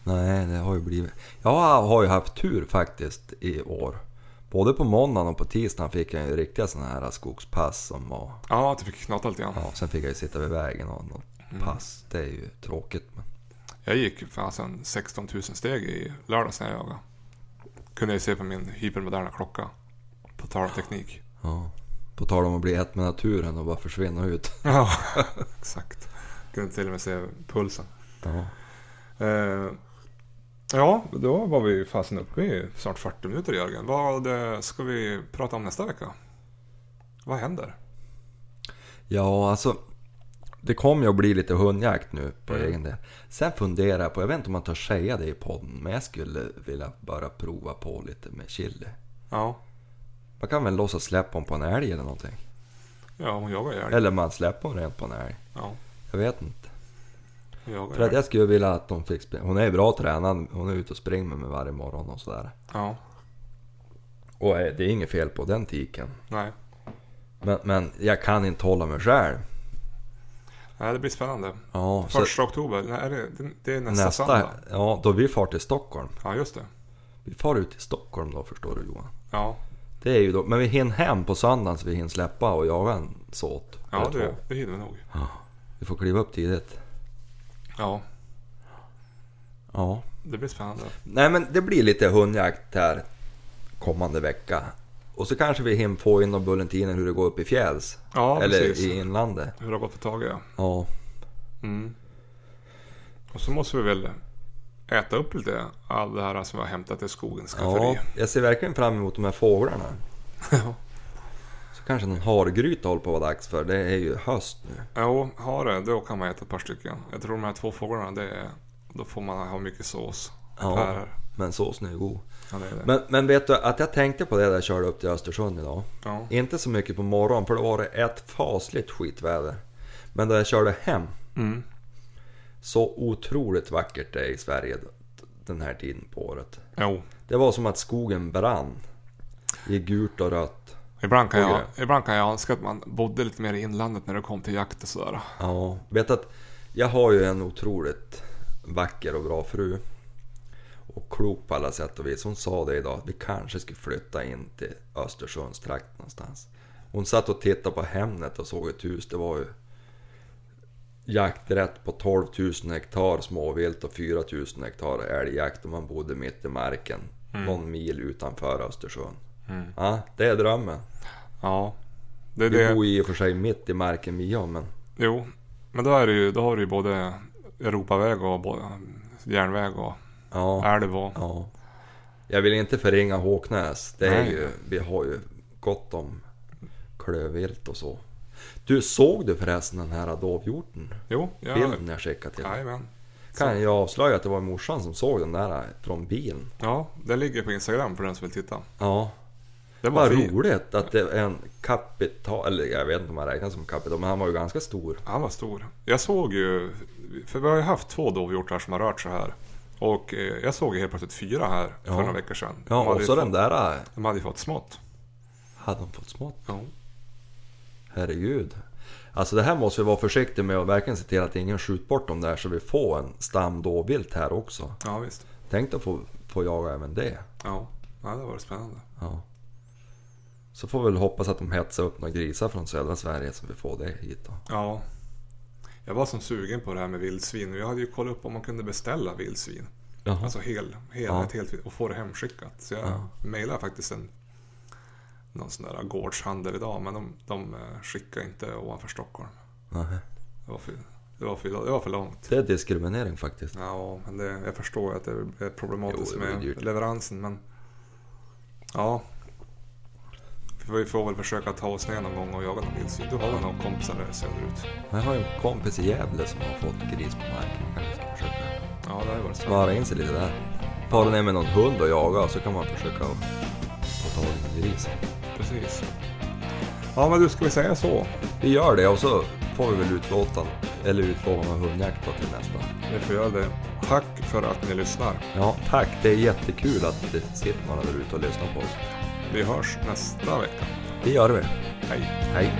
Nej, det har ju blivit... Jag har ju haft tur faktiskt i år. Både på måndagen och på tisdagen fick jag ju riktiga sådana här skogspass som var... Ja, att du fick knata lite grann. Ja, sen fick jag ju sitta vid vägen och något Mm. pass. Det är ju tråkigt. Men... Jag gick fasen 16 000 steg i lördags när jag jagade. Kunde jag se på min hypermoderna klocka. På tal om teknik. Ja. På tal om att bli ett med naturen och bara försvinna ut. [laughs] Ja, exakt. Kunde till och med se pulsen. Ja. Eh, ja, då var vi fasen uppe i snart 40 minuter Jörgen. Vad ska vi prata om nästa vecka? Vad händer? Ja, alltså. Det kommer ju att bli lite hundjakt nu på Mm. egen del. Sen funderar jag på, jag vet inte om man törs säga det i podden, men jag skulle vilja bara prova på lite med chili. Ja, Man kan väl låtsas släppa på en älg eller någonting. ja hon jagar älg. Eller man släpper rent på en älg. Ja, Jag vet inte. Hon jagar För att jag skulle vilja att de fick springa. Hon är ju bra tränad. Hon är ute och springer med mig varje morgon och sådär. Ja, Och eh, det är inget fel på den tiken. nej. Men, men jag kan inte hålla mig själv. Nej, det blir spännande. Ja, så Första oktober, nej, är det, det- är nästa, nästa, söndag. ja, då vi far till Stockholm. Ja, just det. Vi far ut till Stockholm då förstår du Johan. Ja, Det är ju då, men vi hinner hem på söndagen så vi hinner släppa och jaga en såt. ja det, det hinner vi nog. Vi får kliva upp tidigt. Ja, Ja. det blir spännande. Nej men det blir lite hundjakt här kommande vecka. Och så kanske vi hinner få in några bulletiner hur det går upp i fjälls. Ja, eller precis. i inlandet. Hur det har gått för tag i det. Ja. Mm. Och så måste vi väl äta upp lite av det här som vi har hämtat i skogens ja. skafferi. Jag ser verkligen fram emot de här fåglarna. [laughs] Kanske någon hargryta håller på att vara dags för. Det är ju höst nu. Jo, har det, då kan man äta ett par stycken. Jag tror de här två fåglarna, det är, då får man ha mycket sås. Ja. Pärer. Men såsen är ju god. Ja, det är det. Men, men vet du att jag tänkte på det där jag körde upp till Östersund idag. ja. Inte så mycket på morgonen för det var det ett fasligt skitväder. Men då jag körde hem, Mm. så otroligt vackert det är i Sverige den här tiden på året. Jo. Det var som att skogen brann. I gult och rött. Ibland kan, jag, ibland kan jag önska att man bodde lite mer i inlandet när det kom till jakt och sådär. Ja, vet att jag har ju en otroligt vacker och bra fru. Och klok på alla sätt och vis. Hon sa det idag, att vi kanske skulle flytta in till Östersundstrakt någonstans. Hon satt och tittade på Hemnet och såg ett hus. Det var ju jakträtt på 12 000 hektar småvilt och 4 000 hektar älgjakt och man bodde mitt i marken. Någon mil utanför Östersund. Mm. Ja, det är drömmen. Ja. Det är Vi det. bor i och för sig mitt i marken vi har, men Jo. Men då, är det ju, då har du ju både Europaväg och järnväg och ja. älv och... Ja. Jag vill inte förringa Håknäs. Det är Nej. ju, vi har ju gott om klövvilt och så. Du, såg du förresten den här dovhjorten? Jo, ja. Bilden jag skickade till dig. Kan jag avslöja att det var morsan som såg den där från bilen. Ja, den ligger på Instagram för den som vill titta. Ja, Det var fin. roligt att det är en kapital, eller jag vet inte om han räknas som kapital, men han var ju ganska stor. Han var stor. Jag såg ju, för vi har ju haft två dovhjortar som har rört sig här. Och eh, jag såg ju helt plötsligt fyra här för Ja. några veckor sedan. Ja, de, hade och så fått, den där, de hade ju fått smått. hade de fått smått? Ja. Herregud. Alltså det här måste vi vara försiktiga med och verkligen se till att ingen skjuter bort dem där så vi får en stam dovvilt här också. ja, visst. Tänk att få, få jaga även det. Ja, ja det var spännande. Ja. Så får vi väl hoppas att de hetsar upp några grisar från södra Sverige så vi får det hit då. Ja. Jag var som sugen på det här med vildsvin och jag hade ju kollat upp om man kunde beställa vildsvin. Jaha. Alltså hel, hel, Ja. ett helt, och få det hemskickat. Så jag Ja. mejlade faktiskt en någon sån där gårdshandel idag men de, de eh, skickar inte ovanför Stockholm. Nähä. Det var för, det var för, det var för långt. Det är diskriminering faktiskt. Ja, men det, jag förstår att det är problematiskt Jo, det med dyrt. leveransen men Ja. Vi får väl försöka ta oss ner någon gång och jaga någon vildsvin. Du har väl någon kompisar där söderut? Jag har ju en kompis i Gävle som har fått gris på marken. Kanske ska försöka Ja, det har varit så. smara in sig lite där. Fara ner med någon hund och jaga så kan man försöka få tag i gris. Precis. Ja, men du, ska vi säga så? Vi gör det och så får vi väl utlåta, eller utlova någon hundjakt då till nästa. Vi får göra det. Tack för att ni lyssnar. Ja, tack. Det är jättekul att det sitter några där ute och lyssnar på oss. Vi hörs nästa vecka. Det gör vi. Hej. Hej.